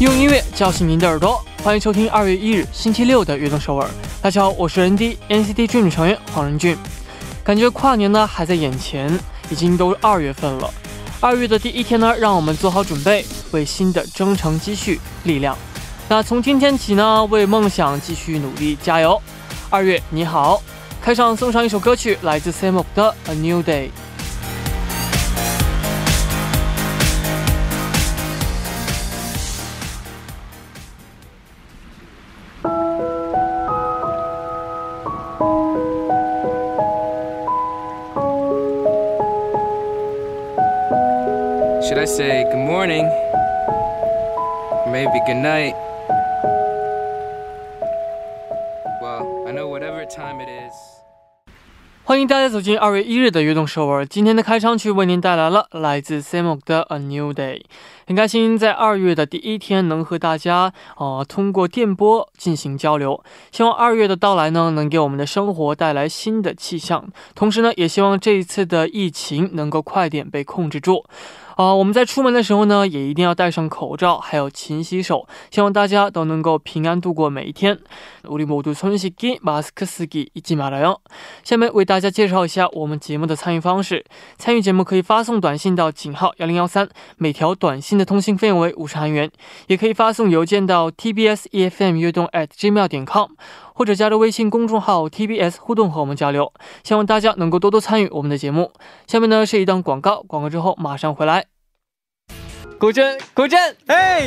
用音乐叫醒您的耳朵，欢迎收听二月一日星期六的悦动首尔。大家好，我是 ND NCT Dream 成员黄仁俊。感觉跨年呢还在眼前，已经都二月份了。二月的第一天呢，让我们做好准备，为新的征程积蓄力量。那从今天起呢，为梦想继续努力加油。二月你好，开场送上一首歌曲，来自 Samok 的《A New Day》。Morning? Maybe good night? Well, I know whatever time it is. 欢迎大家走进二月一日的悦动首尔。今天的开场曲为您带来了来自 Samok 的《A New Day》。很开心在二月的第一天能和大家呃通过电波进行交流。希望二月的到来呢，能给我们的生活带来新的气象。同时呢，也希望这一次的疫情能够快点被控制住。啊，我们在出门的时候呢，也一定要戴上口罩，还有勤洗手。希望大家都能够平安度过每一天。우리모두손씻기마스크쓰기잊지말아 요。 下面为大家介绍一下我们节目的参与方式。参与节目可以发送短信到井号幺零幺三，每条短信的通信费用为五十韩元。也可以发送邮件到 tbs efm 悦动 at gmail 点 com， 或者加入微信公众号 tbs 互动和我们交流。希望大家能够多多参与我们的节目。下面呢是一段广告，广告之后马上回来。古筝，古筝，哎，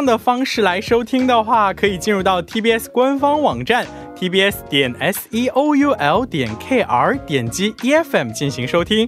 的方式来收听的话，可以进入到 TBS 官方网站 tbs 点 s e o u l 点 k r，点击 E F M 进行收听，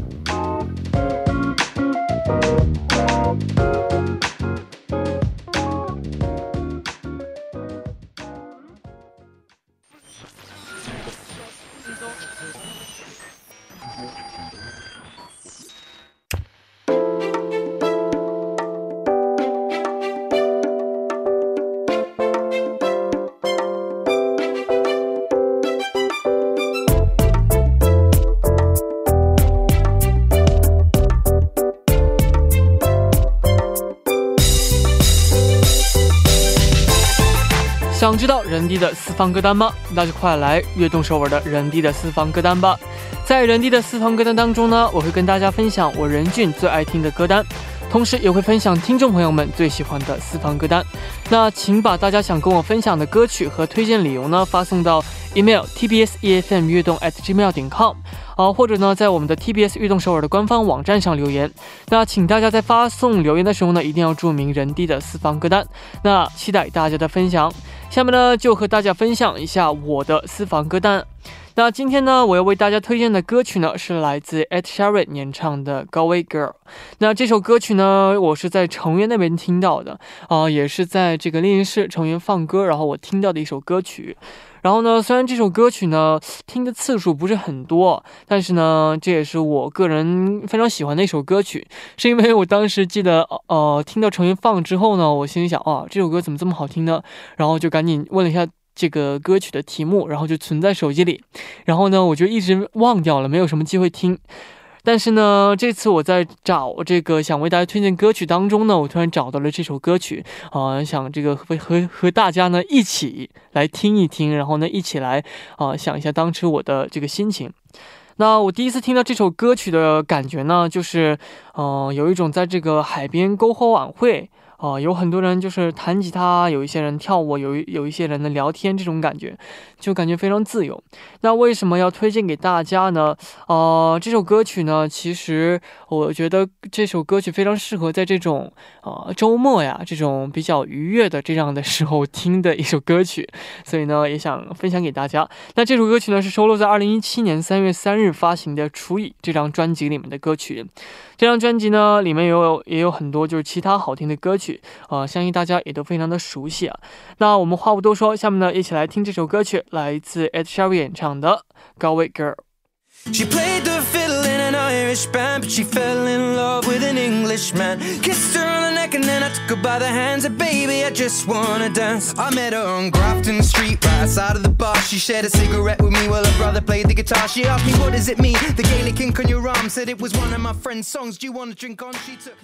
人地的私房歌单吗？那就快来悦动首尔的人地的私房歌单吧。在人地的私房歌单当中呢，我会跟大家分享我任俊最爱听的歌单，同时也会分享听众朋友们最喜欢的私房歌单。那请把大家想跟我分享的歌曲和推荐理由呢发送到 email tbs efm 悦动 at gmail 点 com，啊，或者呢在我们的 TBS 悦动首尔的官方网站上留言。那请大家在发送留言的时候呢，一定要注明人地的私房歌单。那期待大家的分享。下面呢，就和大家分享一下我的私房歌单。那今天呢，我要为大家推荐的歌曲呢，是来自 Ed Sheeran 演唱的《高位 Girl》。那这首歌曲呢，我是在成员那边听到的啊、也是在这个练习室成员放歌，然后我听到的一首歌曲。然后呢，虽然这首歌曲呢听的次数不是很多，但是呢，这也是我个人非常喜欢的一首歌曲，是因为我当时记得，呃，听到成员放之后呢，我心里想，啊，这首歌怎么这么好听呢？然后就赶紧问了一下这个歌曲的题目，然后就存在手机里，然后呢，我就一直忘掉了，没有什么机会听。但是呢，这次我在找这个想为大家推荐歌曲当中呢，我突然找到了这首歌曲啊、想这个和和和大家呢一起来听一听，然后呢一起来啊、想一下当时我的这个心情。那我第一次听到这首歌曲的感觉呢，就是，呃，有一种在这个海边篝火晚会，啊、有很多人就是弹吉他，有一些人跳舞，有一有一些人的聊天，这种感觉，就感觉非常自由。那为什么要推荐给大家呢？呃，这首歌曲呢，其实我觉得这首歌曲非常适合在这种呃周末呀，这种比较愉悦的这样的时候听的一首歌曲，所以呢，也想分享给大家。那这首歌曲呢，是收录在二零一七年三月三日发行的《除以》这张专辑里面的歌曲。这张专辑呢，里面有也有很多就是其他好听的歌曲，呃，相信大家也都非常的熟悉啊。那我们话不多说，下面呢，一起来听这首歌曲，来自 Ed Sheeran 演唱的《Galway Girl》。She played the fiddle in an Irish band, but she fell in love with an Englishman. Kissed her on the neck and then I took her by the hands. And baby, I just wanna dance. I met her on Grafton Street, right outside of the bar. She shared a cigarette with me while her brother played the guitar. She asked me, What does it mean? The Gaelic ink on your arm said it was one of my friend's songs. Do you wanna drink on? She took.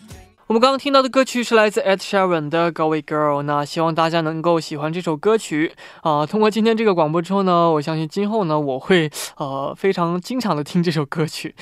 我们刚刚听到的歌曲是来自 Ed Sheeran 的《高位 Girl》，那希望大家能够喜欢这首歌曲啊、通过今天这个广播之后呢，我相信今后呢，我会呃非常经常的听这首歌曲。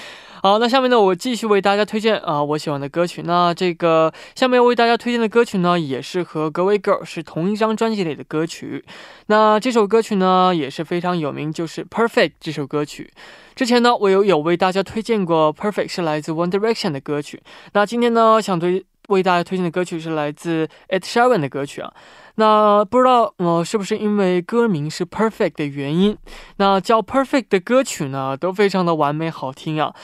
好，那下面呢，我继续为大家推荐啊、我喜欢的歌曲。那这个下面为大家推荐的歌曲呢，也是和《Galway Girl》是同一张专辑里的歌曲。那这首歌曲呢，也是非常有名，就是《Perfect》这首歌曲。之前呢，我有有为大家推荐过《Perfect》是来自 One Direction 的歌曲。那今天呢，想推为大家推荐的歌曲是来自 Ed Sheeran 的歌曲啊。那不知道呃是不是因为歌名是 Perfect 的原因，那叫 Perfect 的歌曲呢都非常的完美好听啊。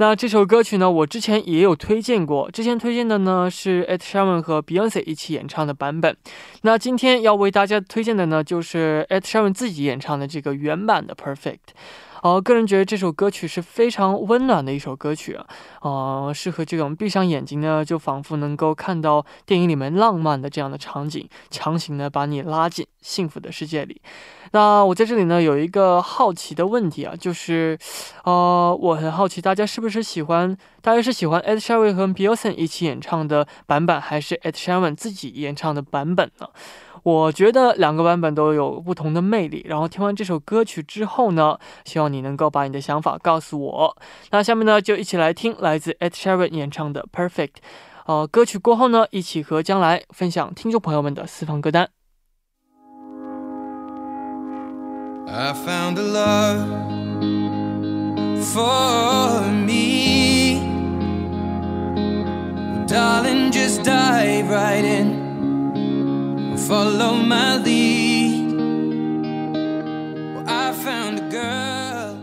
那这首歌曲呢，我之前也有推荐过，之前推荐的呢是 Ed Sheeran 和 Beyonce 一起演唱的版本。那今天要为大家推荐的呢，就是 Ed Sheeran 自己演唱的这个原版的 Perfect。呃，个人觉得这首歌曲是非常温暖的一首歌曲啊，呃，适合这种闭上眼睛呢，就仿佛能够看到电影里面浪漫的这样的场景，强行的把你拉进幸福的世界里。那我在这里呢有一个好奇的问题啊，就是，呃，我很好奇大家是不是喜欢，大家是喜欢 Ed Sheeran 和 Beyonce 一起演唱的版本，还是 Ed Sheeran 自己演唱的版本呢？我觉得两个版本都有不同的魅力。然后听完这首歌曲之后呢，希望你能够把你的想法告诉我。那下面呢，就一起来听来自 Ed Sheeran 演唱的《Perfect》。呃，歌曲过后呢，一起和将来分享听众朋友们的私房歌单。I found a love for me. Darling, just dive right in. Follow my lead. Well, I found a girl.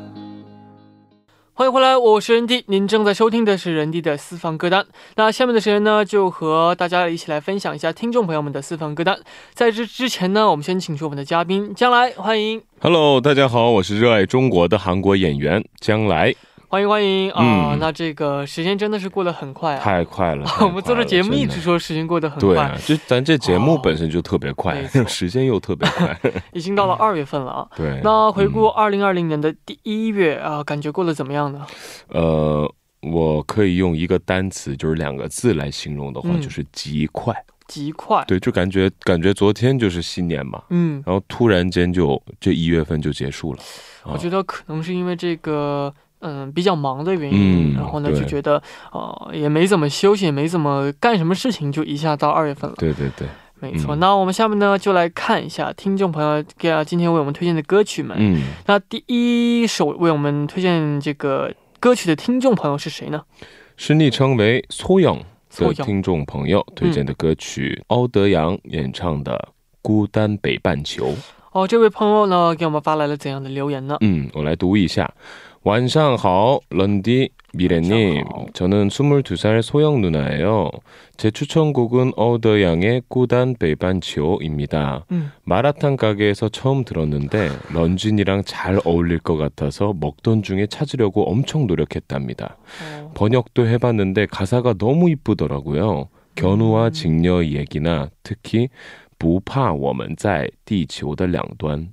欢迎回来，我是任迪，您正在收听的是任迪的私房歌单。那下面的时间呢，就和大家一起来分享一下听众朋友们的私房歌单。在这之前呢，我们先请出我们的嘉宾将来，欢迎，Hello，大家好，我是热爱中国的韩国演员将来，欢迎，欢迎啊、嗯那这个时间真的是过得很快啊。太快了。我们做这节目一直说说时间过得很快，对啊，就咱这节目哦本身就特别快时间又特别快。已经到了二月份了啊。对，那回顾嗯二零二零年的第一月啊、感觉过得怎么样呢？呃，我可以用一个单词，就是两个字来形容的话，嗯就是极快。极快，对，就感觉感觉昨天就是新年嘛，嗯，然后突然间就这一月份就结束了。啊我觉得可能是因为这个。嗯比较忙的原因然后呢就觉得呃也没怎么休息也没怎么干什么事情就一下到二月份了。对对对没错那我们下面呢就来看一下听众朋友给啊今天为我们推荐的歌曲们嗯。那第一首为我们推荐这个歌曲的听众朋友是谁呢？是昵称为苏勇的听众朋友推荐的歌曲欧德阳演唱的孤单北半球。哦这位朋友呢给我们发来了怎样的留言呢？嗯我来读一下。 晚上好，런디 미래님.晚上好。 저는 22살 소영 누나예요. 제 추천곡은 어더양의孤单 北半球입니다. 음. 마라탕 가게에서 처음 들었는데 런쥔이랑 잘 어울릴 것 같아서 먹던 중에 찾으려고 엄청 노력했답니다. 哦， 번역도 해봤는데 가사가 너무 이쁘더라고요. 견우와 직녀 얘기나 특히 부파 我们在地球的两端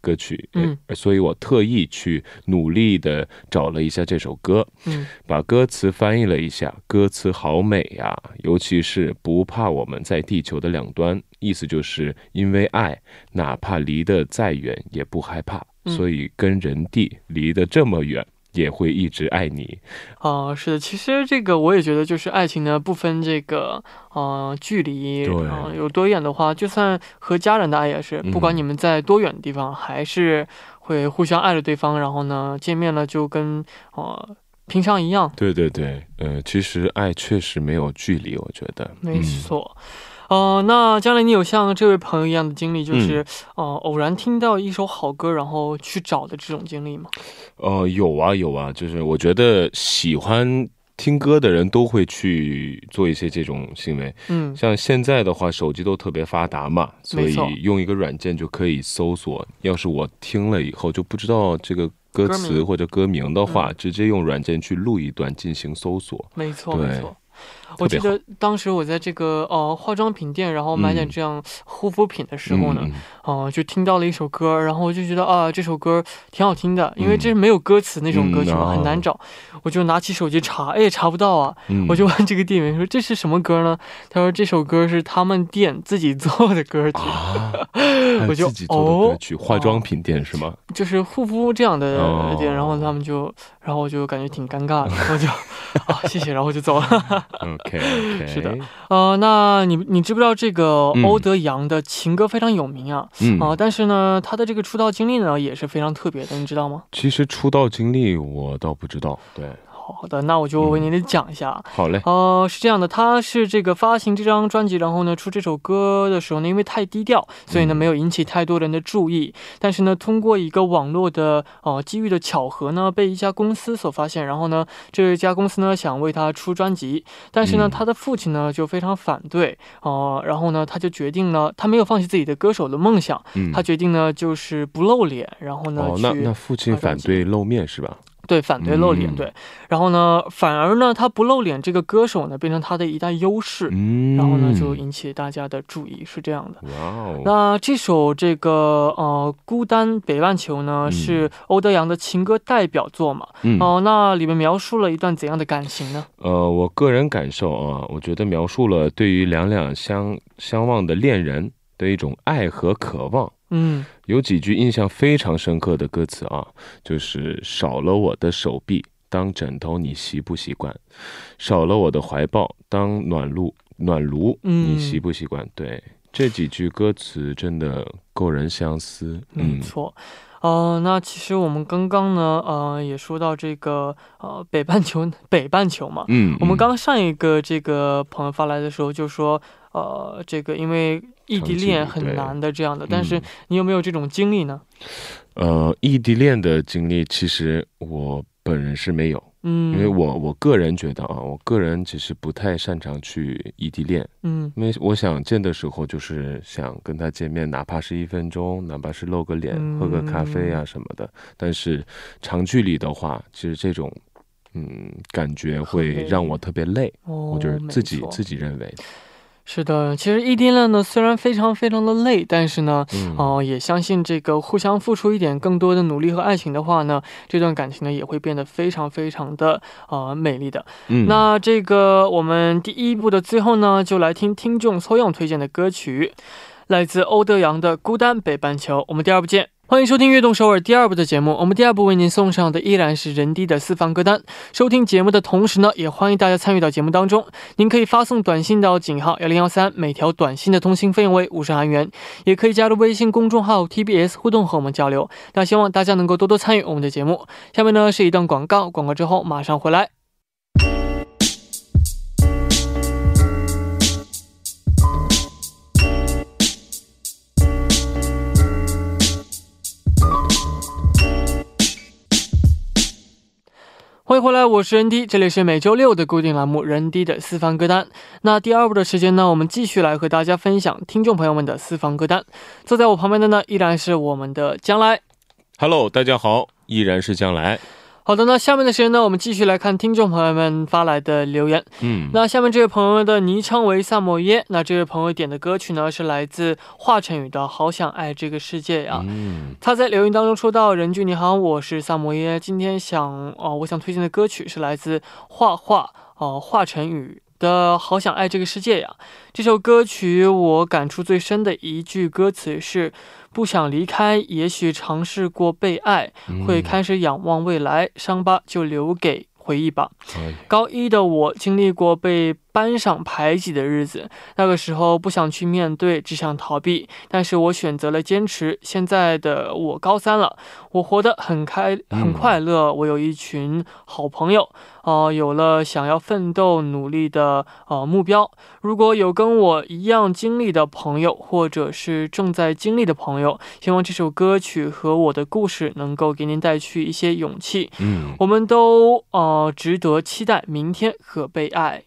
歌曲，嗯。呃，所以我特意去努力的找了一下这首歌，嗯。把歌词翻译了一下，歌词好美呀、尤其是不怕我们在地球的两端，意思就是因为爱，哪怕离得再远也不害怕，嗯。所以跟人地离得这么远，也会一直爱你。啊、是的，其实这个我也觉得，就是爱情呢不分这个呃距离，对呃有多远的话，就算和家人的爱也是，不管嗯你们在多远的地方，还是会互相爱着对方，然后呢见面了就跟呃平常一样，对对对，呃，其实爱确实没有距离，我觉得。没错。呃，那将来你有像这位朋友一样的经历，嗯就是、呃偶然听到一首好歌，然后去找的这种经历吗？呃，有啊有啊，就是我觉得喜欢听歌的人都会去做一些这种行为。嗯像现在的话，手机都特别发达嘛，所以用一个软件就可以搜索。要是我听了以后就不知道这个歌词或者歌名的话，嗯直接用软件去录一段进行搜索。没错，没错。我记得当时我在这个呃化妆品店，然后买点嗯这样护肤品的时候呢，嗯哦、就听到了一首歌，然后我就觉得啊，这首歌挺好听的，因为嗯这是没有歌词那种歌曲嘛，嗯很难找。我就拿起手机查，哎，查不到啊。嗯我就问这个店员说这是什么歌呢？他说这首歌是他们店自己做的歌曲，我就自己做的歌曲，化妆品店是吗？就是护肤这样的哦店。然后他们就，然后我就感觉挺尴尬的，我就 啊谢谢，然后就走了。OK OK，是的，呃，那你你知不知道这个嗯欧德阳的情歌非常有名啊？嗯啊、但是呢，他的这个出道经历呢也是非常特别的，你知道吗？其实出道经历我倒不知道。对，好的，那我就为您讲一下。好嘞，呃，是这样的，他是这个发行这张专辑，然后呢出这首歌的时候呢，因为太低调，所以呢嗯。没有引起太多人的注意。但是呢，通过一个网络的呃机遇的巧合呢，被一家公司所发现，然后呢这家公司呢想为他出专辑，但是呢嗯。他的父亲呢就非常反对，呃，然后呢他就决定了，他没有放弃自己的歌手的梦想，嗯，他决定呢就是不露脸，然后呢、哦，那去那父亲反对露面是吧？对，反对露脸，嗯对。然后呢，反而呢，他不露脸，这个歌手呢，变成他的一大优势。嗯，然后呢，就引起大家的注意，是这样的。哇哦，那这首这个呃《孤单北半球》呢，嗯是欧德阳的情歌代表作嘛？嗯哦、那里面描述了一段怎样的感情呢？呃，我个人感受啊，我觉得描述了对于两两相相望的恋人的一种爱和渴望。嗯有几句印象非常深刻的歌词啊，就是少了我的手臂当枕头，你习不习惯？少了我的怀抱当暖炉，暖炉嗯你习不习惯？对，这几句歌词真的够人相思。嗯没错。呃，那其实我们刚刚呢，呃，也说到这个呃北半球，北半球嘛，嗯，我们刚刚上一个这个朋友发来的时候就说，呃，这个因为异地恋很难的这样的，但是嗯。你有没有这种经历呢？呃异地恋的经历，其实我本人是没有。嗯，因为我我个人觉得啊，我个人其实不太擅长去异地恋，嗯。因为我想见的时候就是想跟他见面，哪怕是一分钟，哪怕是露个脸、喝个咖啡啊什么的。但是长距离的话，其实这种嗯感觉会让我特别累，哦，我就是自己自己认为，是的，其实异地恋呢虽然非常非常的累，但是呢，嗯哦、也相信这个互相付出一点更多的努力和爱情的话呢，这段感情呢也会变得非常非常的呃美丽的。嗯那这个我们第一部的最后呢，就来听听众抽样推荐的歌曲，来自欧德阳的《孤单北半球》。我们第二部见。欢迎收听《悦动首尔》第二部的节目。我们第二部为您送上的依然是人低的私房歌单。收听节目的同时呢，也欢迎大家参与到节目当中。您可以发送短信到井号幺零幺三，每条短信的通信费用为五十韩元。也可以加入微信公众号 TBS 互动和我们交流。那希望大家能够多多参与我们的节目。下面呢是一段广告，广告之后马上回来。欢迎回来，我是人 D，这里是每周六的固定栏目人 D 的私房歌单。那第二部的时间呢，我们继续来和大家分享听众朋友们的私房歌单。坐在我旁边的呢，依然是我们的将来。Hello，大家好，依然是将来。好的，那下面的时间呢，我们继续来看听众朋友们发来的留言。嗯，那下面这位朋友的昵称为萨摩耶，那这位朋友点的歌曲呢是来自华晨宇的《好想爱这个世界》呀。嗯他在留言当中说到：“任俊你好，我是萨摩耶，今天想哦、我想推荐的歌曲是来自画画哦华晨宇的《好想爱这个世界》呀。这首歌曲我感触最深的一句歌词是：不想离开，也许尝试过被爱，会开始仰望未来，伤疤就留给回忆吧。”哎高一的我经历过被班上排挤的日子，那个时候不想去面对，只想逃避，但是我选择了坚持。现在的我高三了，我活得很开，很快乐。我有一群好朋友，呃，有了想要奋斗努力的呃目标。如果有跟我一样经历的朋友，或者是正在经历的朋友，希望这首歌曲和我的故事能够给您带去一些勇气。嗯，我们都呃值得期待明天和被爱。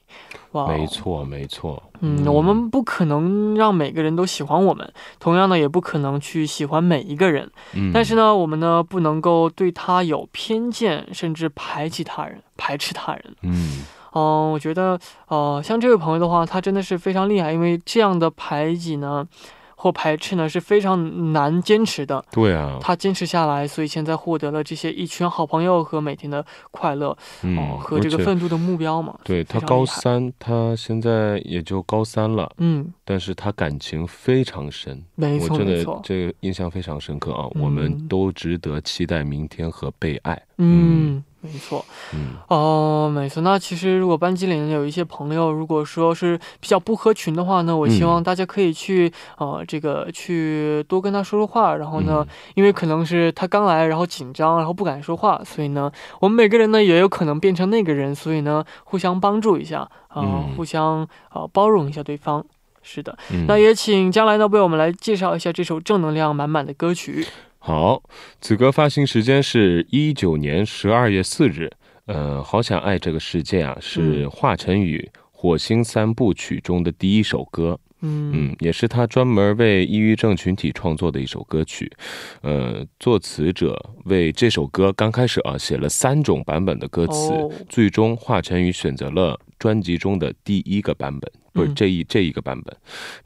哇，没。错没错。嗯，我们不可能让每个人都喜欢我们，同样呢，也不可能去喜欢每一个人。嗯，但是呢，我们呢不能够对他有偏见，甚至排挤他人、排斥他人。嗯嗯、我觉得呃，像这位朋友的话，他真的是非常厉害，因为这样的排挤呢或排斥呢是非常难坚持的。对啊，他坚持下来，所以现在获得了这些一群好朋友和每天的快乐。嗯哦，和这个奋斗的目标嘛。对他高三，他现在也就高三了，嗯，但是他感情非常深，没错我真的没错，这个印象非常深刻啊！嗯我们都值得期待明天和被爱。嗯，没错，嗯哦，没错。那其实如果班级里面有一些朋友，如果说是比较不合群的话呢，我希望嗯大家可以去、呃这个去多跟他说说话，然后呢，嗯因为可能是他刚来，然后紧张，然后不敢说话，所以呢，我们每个人呢也有可能变成那个人，所以呢，互相帮助一下啊、呃嗯互相呃包容一下对方。是的，嗯，那也请将来呢为我们来介绍一下这首正能量满满的歌曲。好，此歌发行时间是一九年十二月四日。呃，好想爱这个世界啊，是嗯华晨宇《火星三部曲》中的第一首歌。嗯嗯，也是他专门为抑郁症群体创作的一首歌曲。呃，作词者为这首歌刚开始啊写了三种版本的歌词，哦最终华晨宇选择了专辑中的第一个版本，不是嗯这一这一个版本，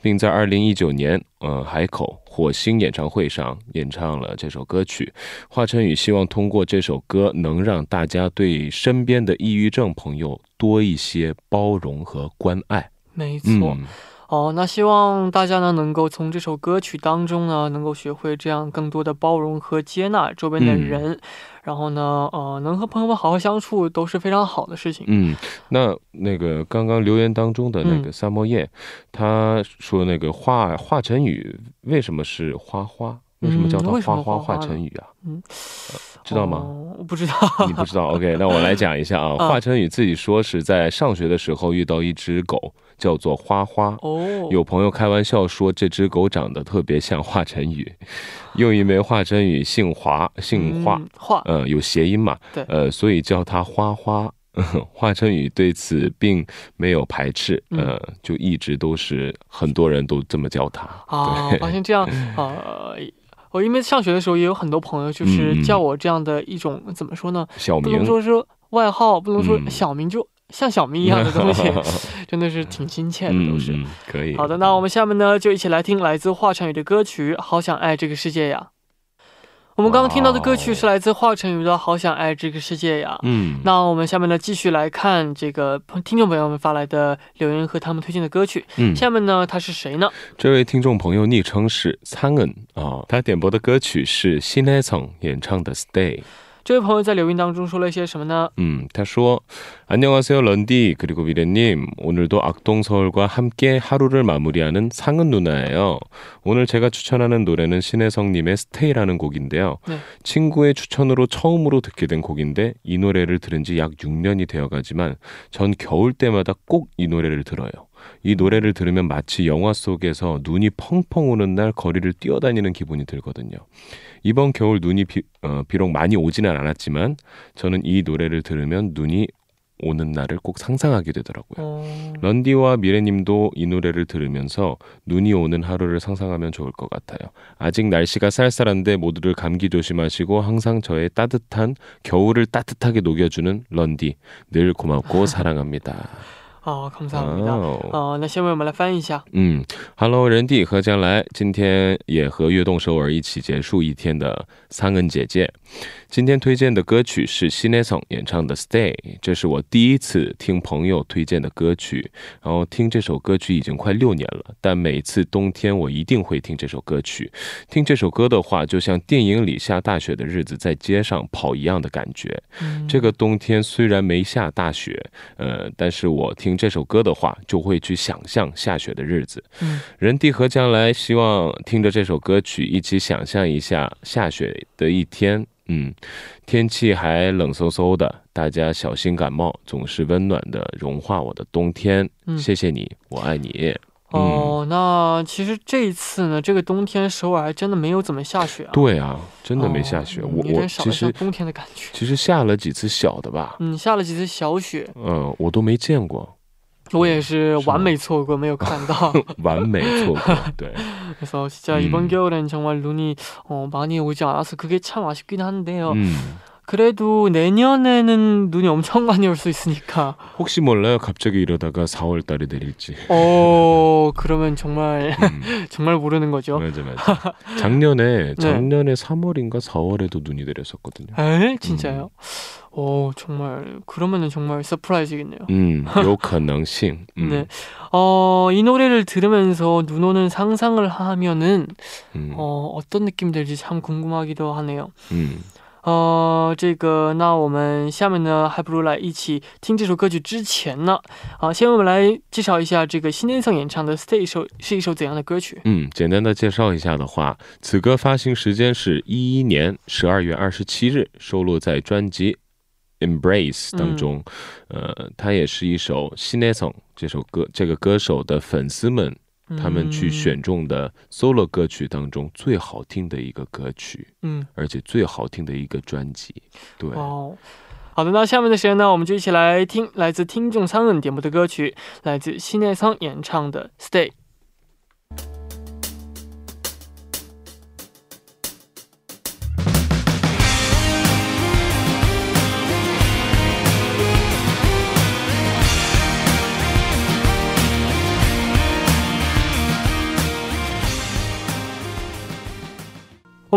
并在二零一九年呃海口火星演唱会上演唱了这首歌曲。华晨宇希望通过这首歌能让大家对身边的抑郁症朋友多一些包容和关爱。没错。嗯，哦，那希望大家呢能够从这首歌曲当中呢，能够学会这样更多的包容和接纳周边的嗯人，然后呢，呃，能和朋友们好好相处都是非常好的事情。嗯，那那个刚刚留言当中的那个嗯萨摩耶，他说那个华华晨宇为什么是花花？为什么叫他嗯为什花花华晨宇啊？嗯呃知道吗？哦我不知道。你不知道？OK，那我来讲一下啊。嗯华晨宇自己说是在上学的时候遇到一只狗，叫做花花。哦，有朋友开玩笑说这只狗长得特别像华晨宇，又因为华晨宇姓华，姓华，嗯华，呃，有谐音嘛，对呃，所以叫他花花。华晨宇对此并没有排斥，嗯呃，就一直都是很多人都这么叫他。啊，对发现这样，呃，我因为上学的时候也有很多朋友，就是叫我这样的一种、怎么说呢？不小明能说是外号，不能说嗯小名，就像小名一样的东西，真的是挺亲切的，都是。可以。好的，那我们下面呢就一起来听来自华晨宇的歌曲《好想爱这个世界呀》。我们刚刚听到的歌曲是来自华晨宇的《好想爱这个世界呀》。嗯，那我们下面呢继续来看这个听众朋友们发来的留言和他们推荐的歌曲。嗯，下面呢他是谁呢？这位听众朋友昵称是苍恩啊，他点播的歌曲是新해성演唱的《Stay》。 这位朋友在留言当中说了一些什么呢？ 음, 他说안녕하세요 런디 그리고 미래님 오늘도 악동서울과 함께 하루를 마무리하는 상은 누나예요. 오늘 제가 추천하는 노래는 신혜성님의 스테이라는 곡인데요. 네. 친구의 추천으로 처음으로 듣게 된 곡인데 이 노래를 들은 지 약 6년이 되어가지만 전 겨울 때마다 꼭 이 노래를 들어요. 이 노래를 들으면 마치 영화 속에서 눈이 펑펑 오는 날 거리를 뛰어다니는 기분이 들거든요. 이번 겨울 눈이 비, 어, 비록 많이 오지는 않았지만 저는 이 노래를 들으면 눈이 오는 날을 꼭 상상하게 되더라고요. 어, 런디와 미래님도 이 노래를 들으면서 눈이 오는 하루를 상상하면 좋을 것 같아요. 아직 날씨가 쌀쌀한데 모두들 감기 조심하시고 항상 저의 따뜻한 겨울을 따뜻하게 녹여주는 런디 늘 고맙고 사랑합니다. 哦，看不上哦，那下面我们来翻译一下。嗯，Hello，人地和将来，今天也和悦动首尔一起结束一天的三恩姐姐。今天推荐的歌曲是西内松演唱的《Stay》，这是我第一次听朋友推荐的歌曲。然后听这首歌曲已经快六年了，但每次冬天我一定会听这首歌曲。听这首歌的话，就像电影里下大雪的日子在街上跑一样的感觉。这个冬天虽然没下大雪，呃，但是我听这首歌的话，就会去想象下雪的日子。嗯，人地和将来希望听着这首歌曲，一起想象一下下雪的一天。嗯，天气还冷飕飕的，大家小心感冒，总是温暖的融化我的冬天。嗯谢谢你，我爱你。哦，那其实这一次呢，这个冬天首尔还真的没有怎么下雪啊。对啊，真的没下雪。哦我我其实冬天的感觉。其实下了几次小的吧，嗯，下了几次小雪，嗯、我都没见过， 我也是是吗完美错过，没有看到。完美错过。对， 그래서 진짜 음. 이번 겨울엔 정말 눈이 어, 많이 오지 않아서 그게 참 아쉽긴 한데요. 嗯， 그래도 내년에는 눈이 엄청 많이 올 수 있으니까. 혹시 몰라요. 갑자기 이러다가 4월 달이 내릴지. 어, 그러면 정말 음. 정말 모르는 거죠. 맞아 맞아. 작년에 네. 작년에 네. 3월인가 4월에도 눈이 내렸었거든요. 에? 음. 진짜요? 음. 오, 정말 그러면은 정말 서프라이즈겠네요. 음, 요가능싱. 음. 네. 어, 이 노래를 들으면서 눈 오는 상상을 하면은 음. 어, 어떤 느낌 들지 참 궁금하기도 하네요. 음. 呃，这个，那我们下面呢，还不如来一起听这首歌曲之前呢，啊，先我们来介绍一下这个新天颂演唱的《Stay》一首是一首怎样的歌曲？嗯，简单的介绍一下的话，此歌发行时间是一一年十二月二十七日，收录在专辑《Embrace》当中。呃，它也是一首新内颂这首歌这个歌手的粉丝们他们去选中的 solo 歌曲当中最好听的一个歌曲，嗯，而且最好听的一个专辑。对，哦。好的，那下面的时间呢，我们就一起来听来自听众苍人点播的歌曲，来自新内仓演唱的《Stay》。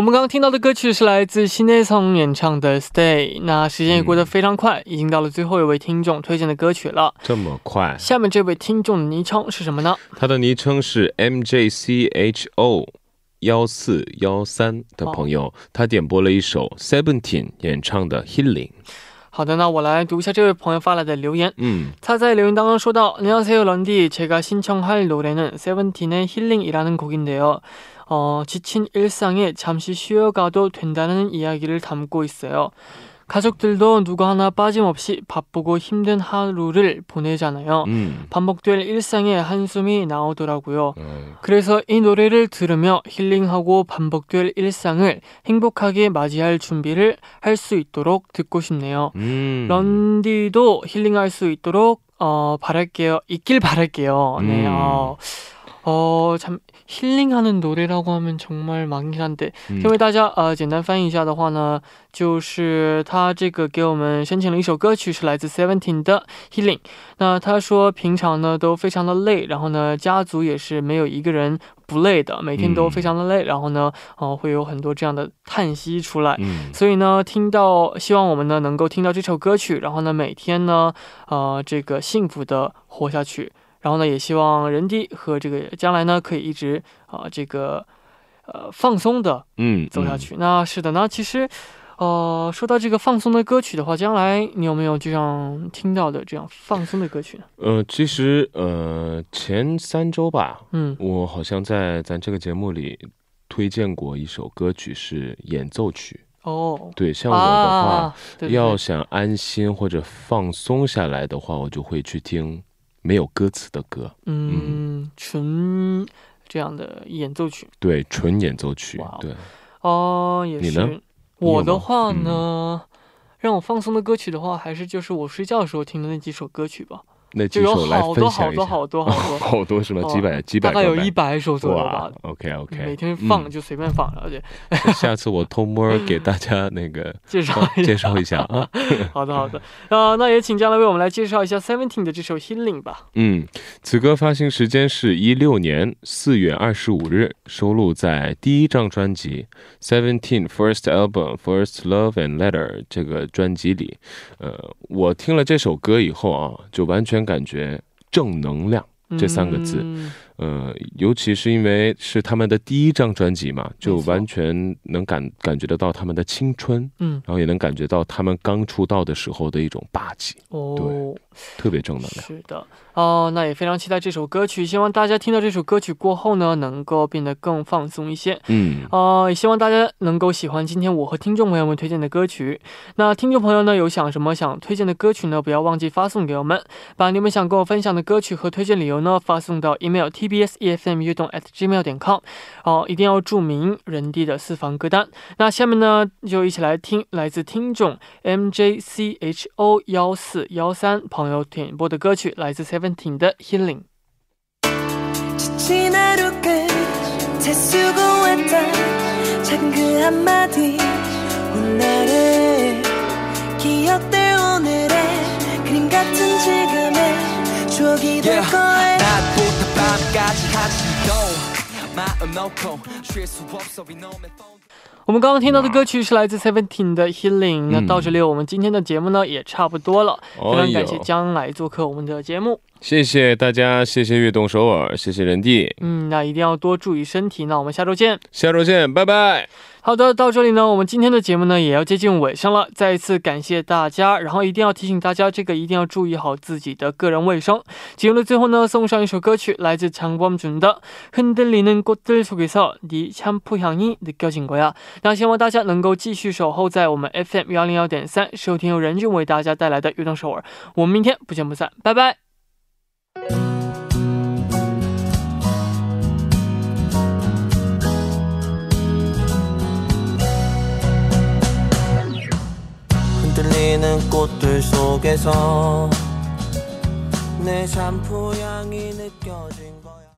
我们刚刚听到的歌曲是来自新内桑演唱的《Stay》。那时间也过得非常快，已经到了最后一位听众推荐的歌曲了。这么快。下面这位听众的昵称是什么呢？他的昵称是 MJCHO 幺四幺三的朋友，他点播了一首 Seventeen 演唱的 Healing。好的，那我来读一下这位朋友发来的留言。嗯他在留言当中说到안녕하세요 런디 제가 신청할 노래는 세븐틴의 힐링이라는 곡인데요. 어, 지친 일상에 잠시 쉬어가도 된다는 이야기를 담고 있어요. 가족들도 누구 하나 빠짐없이 바쁘고 힘든 하루를 보내잖아요. 음. 반복될 일상에 한숨이 나오더라고요. 음. 그래서 이 노래를 들으며 힐링하고 반복될 일상을 행복하게 맞이할 준비를 할 수 있도록 듣고 싶네요. 음. 런디도 힐링할 수 있도록 어, 바랄게요. 있길 바랄게요. 네. 음. 어. 어, 참 힐링하는 노래라고 하면 정말 많긴 한데 嗯因为大家呃简单翻译一下的话呢，就是他这个给我们申请了一首歌曲，是来自 Seventeen 的 Healing。那他说平常呢都非常的累，然后呢家族也是没有一个人不累的，每天都非常的累，然后呢呃会有很多这样的叹息出来。嗯所以呢，听到希望我们呢能够听到这首歌曲，然后呢每天呢，呃，这个幸福的活下去。 然后呢，也希望人低和这个将来呢可以一直啊、这个呃放松的嗯走下去。那是的，那其实呃说到这个放松的歌曲的话，将来你有没有就像听到的这样放松的歌曲呢？呃，其实呃前三周吧，嗯我好像在咱这个节目里推荐过一首歌曲是演奏曲。哦，对，像我的话，啊，对对对要想安心或者放松下来的话，我就会去听没有歌词的歌，嗯，纯这样的演奏曲。对，纯演奏曲哦，对，哦，也你呢？是。我的吗？话嗯。呢，让我放松的歌曲的话，还是就是我睡觉的时候听的那几首歌曲吧，那几就有首来好多好多分享一下。好多 好多，好多是吗？哦几百几百大概有一百首左右哇吧。，OK OK，每天放就随便放，而且下次我偷摸给大家那个 介绍。介绍一下啊。好的好的，啊、那也请将来为我们来介绍一下 Seventeen 的这首 Healing 吧。嗯，此歌发行时间是一六年四月二十五日，收录在第一张专辑《Seventeen First Album First Love and Letter》这个专辑里。呃，我听了这首歌以后啊，就完全感觉正能量。这三个字呃，尤其是因为是他们的第一张专辑嘛，就完全能感感觉得到他们的青春，嗯，然后也能感觉到他们刚出道的时候的一种霸气，哦，特别正能量。是的，哦，那也非常期待这首歌曲，希望大家听到这首歌曲过后呢，能够变得更放松一些。嗯，哦，也希望大家能够喜欢今天我和听众朋友们推荐的歌曲。那听众朋友呢，有想什么想推荐的歌曲呢？不要忘记发送给我们，把你们想跟我分享的歌曲和推荐理由呢发送到 email tbs efm 悦动 at gmail 点 com。哦，一定要注明人地的私房歌单。那下面呢，就一起来听来自听众 mjcho 幺四幺三朋友点播的歌曲，来自 Seventeen 的 Healing。 지친 하루 끝 재수고했다 작은 그 한마디 오늘의 기억들 오늘의 그림 같은 지금의 추억이 될 Yeah. 거야 我们刚刚听到的歌曲是来自 Seventeen 的 Healing。那嗯到这里，我们今天的节目呢也差不多了。非哦常感谢哟，江来做客我们的节目。谢谢大家，谢谢悦动首尔，谢谢人地，嗯，那一定要多注意身体。那我们下周见。下周见，拜拜。好的，到这里呢，我们今天的节目呢也要接近尾声了。再一次感谢大家，然后一定要提醒大家，这个一定要注意好自己的个人卫生。节目的最后呢，送上一首歌曲，来自장범준的《흔들리는꽃들속에서네샴푸향이느껴진거야》。那希望大家能够继续守候在我们 FM 幺零幺点三，收听由任俊为大家带来的《悦动首尔》。我们明天不见不散，拜拜。 흔들리는 꽃들 속에서 내 샴푸 향이 느껴진